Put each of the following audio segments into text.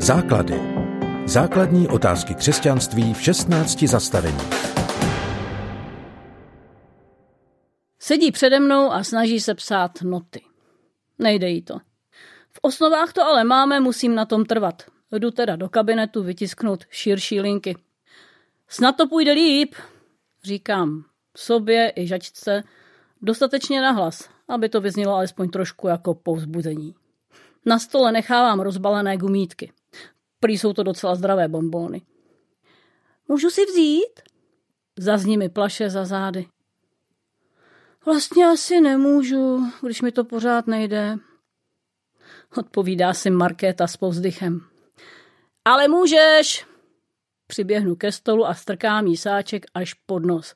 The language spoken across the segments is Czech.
Základy. Základní otázky křesťanství v 16 zastavení. Sedí přede mnou a snaží se psát noty. Nejde jí to. V osnovách to ale máme, musím na tom trvat. Jdu teda do kabinetu vytisknout širší linky. Snad to půjde líp, říkám sobě i žačce dostatečně nahlas, aby to vyznělo alespoň trošku jako povzbuzení. Na stole nechávám rozbalené gumítky. Prý jsou to docela zdravé bombóny. Můžu si vzít? Zazní mi plaše za zády. Vlastně asi nemůžu, když mi to pořád nejde. Odpovídá si Markéta s povzdychem. Ale můžeš! Přiběhnu ke stolu a strkám jí sáček až pod nos.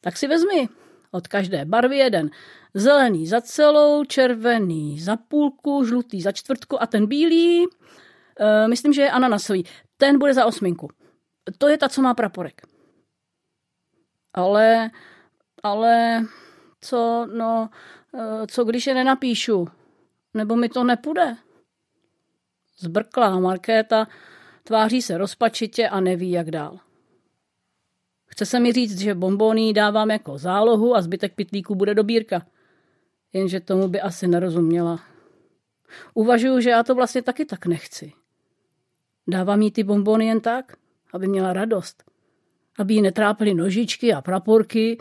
Tak si vezmi od každé barvy jeden. Zelený za celou, červený za půlku, žlutý za čtvrtku a ten bílý, uh, myslím, že je ananasový, ten bude za osminku. To je ta, co má praporek. Ale, ale, co, no, uh, co když je nenapíšu? Nebo mi to nepůjde? Zbrklá Markéta tváří se rozpačitě a neví, jak dál. Chce se mi říct, že bombóny dávám jako zálohu a zbytek pitlíku bude dobírka. Jenže tomu by asi nerozuměla. Uvažuju, že já to vlastně taky tak nechci. Dávám jí ty bombóny jen tak, aby měla radost. Aby jí netrápily nožičky a praporky,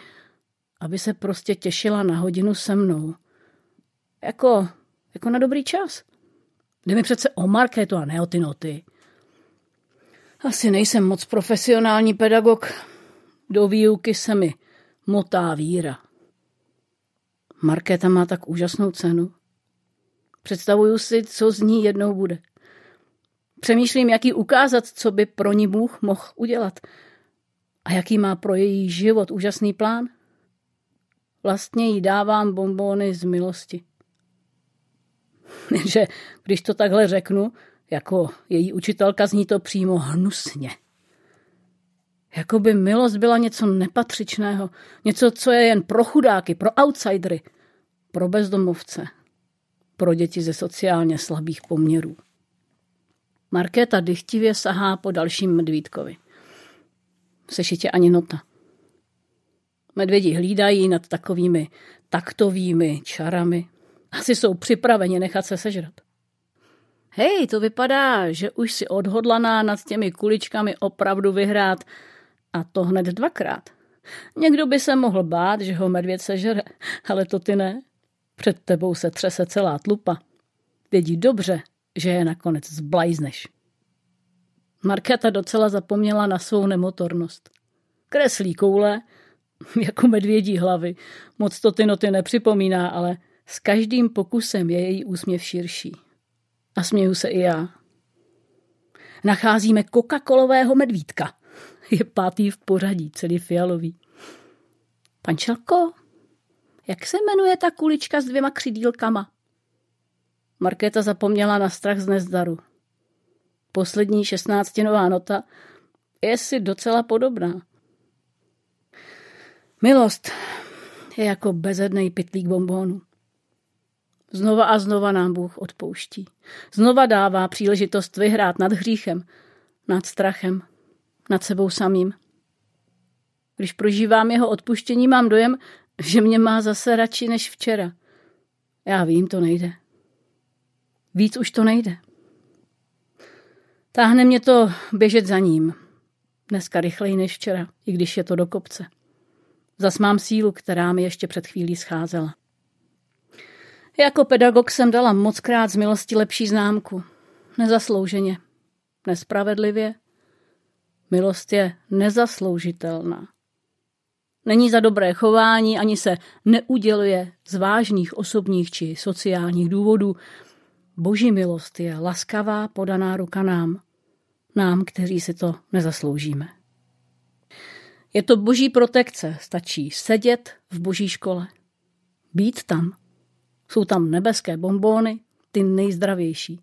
aby se prostě těšila na hodinu se mnou. Jako, jako na dobrý čas. Jde mi přece o marketu a ne o ty noty. Asi nejsem moc profesionální pedagog. Do výuky se mi motá víra. Markéta má tak úžasnou cenu. Představuju si, co z ní jednou bude. Přemýšlím, jaký ukázat, co by pro ní Bůh mohl udělat. A jaký má pro její život úžasný plán. Vlastně jí dávám bombóny z milosti. Že když to takhle řeknu, jako její učitelka zní to přímo hnusně. Jako by milost byla něco nepatřičného, něco, co je jen pro chudáky, pro outsidery, pro bezdomovce, pro děti ze sociálně slabých poměrů. Markéta dychtivě sahá po dalším medvídkovi. Sešitě ani nota. Medvědi hlídají nad takovými taktovými čarami. Asi jsou připraveni nechat se sežrat. Hej, to vypadá, že už si odhodlaná nad těmi kuličkami opravdu vyhrát a to hned dvakrát. Někdo by se mohl bát, že ho medvěd sežere, ale to ty ne. Před tebou se třese celá tlupa. Vědí dobře, že je nakonec zblajzneš. Markéta docela zapomněla na svou nemotornost. Kreslí koule, jako medvědí hlavy. Moc to ty noty nepřipomíná, ale s každým pokusem je její úsměv širší. A směju se i já. Nacházíme Coca-Colového medvídka. Je pátý v pořadí, celý fialový. Pančelko, jak se jmenuje ta kulička s dvěma křidílkama? Markéta zapomněla na strach z nezdaru. Poslední šestnáctinová nota je si docela podobná. Milost je jako bezedný pitlík bombónu. Znova a znova nám Bůh odpouští. Znova dává příležitost vyhrát nad hříchem, nad strachem, nad sebou samým. Když prožívám jeho odpuštění, mám dojem, že mě má zase radši než včera. Já vím, to nejde. Víc už to nejde. Táhne mě to běžet za ním. Dneska rychleji než včera, i když je to do kopce. Zas mám sílu, která mi ještě před chvílí scházela. Jako pedagog jsem dala mockrát z milosti lepší známku. Nezaslouženě. Nespravedlivě. Milost je nezasloužitelná. Není za dobré chování, ani se neuděluje z vážných osobních či sociálních důvodů. Boží milost je laskavá podaná ruka nám, nám, kteří si to nezasloužíme. Je to boží protekce, stačí sedět v boží škole. Být tam. Jsou tam nebeské bombóny, ty nejzdravější.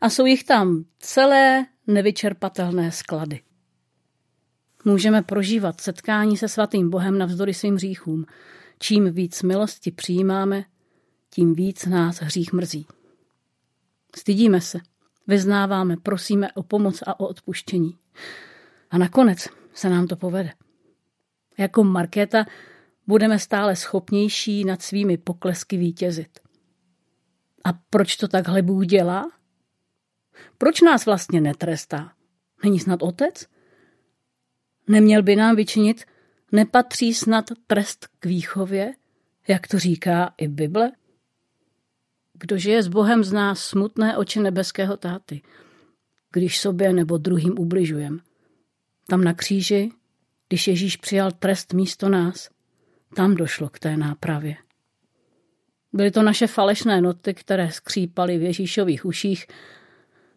A jsou jich tam celé nevyčerpatelné sklady. Můžeme prožívat setkání se svatým Bohem navzdory svým hříchům. Čím víc milosti přijímáme, tím víc nás hřích mrzí. Stydíme se, Vyznáváme, prosíme o pomoc a o odpuštění. A nakonec se nám to povede. Jako Markéta budeme stále schopnější nad svými poklesky vítězit. A proč to takhle Bůh dělá? Proč nás vlastně netrestá? Není snad otec? Neměl by nám vyčinit, nepatří snad trest k výchově, jak to říká i Bible? Kdo žije s Bohem, zná smutné oči nebeského táty, když sobě nebo druhým ubližujem. Tam na kříži, když Ježíš přijal trest místo nás, tam došlo k té nápravě. Byly to naše falešné noty, které skřípaly v Ježíšových uších,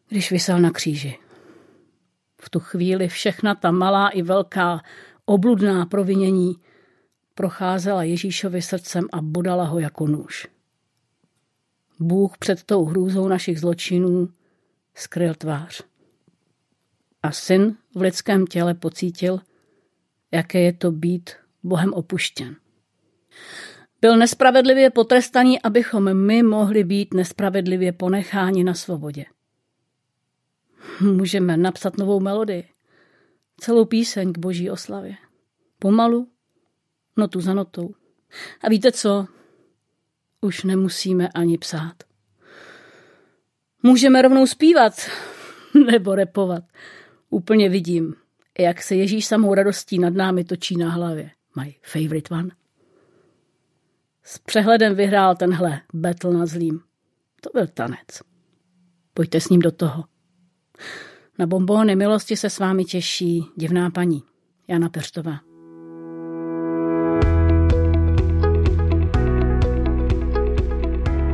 když vysel na kříži. V tu chvíli všechna ta malá i velká obludná provinění procházela Ježíšovi srdcem a bodala ho jako nůž. Bůh před tou hrůzou našich zločinů skryl tvář. A syn v lidském těle pocítil, jaké je to být Bohem opuštěn. Byl nespravedlivě potrestaný, abychom my mohli být nespravedlivě ponecháni na svobodě. Můžeme napsat novou melodii, celou píseň k boží oslavě. Pomalu, notu za notou. A víte co? Už nemusíme ani psát. Můžeme rovnou zpívat nebo repovat. Úplně vidím, jak se Ježíš samou radostí nad námi točí na hlavě. My favorite one. S přehledem vyhrál tenhle battle na zlým. To byl tanec. Pojďte s ním do toho. Na bombóny milosti se s vámi těší divná paní Jana Peštová.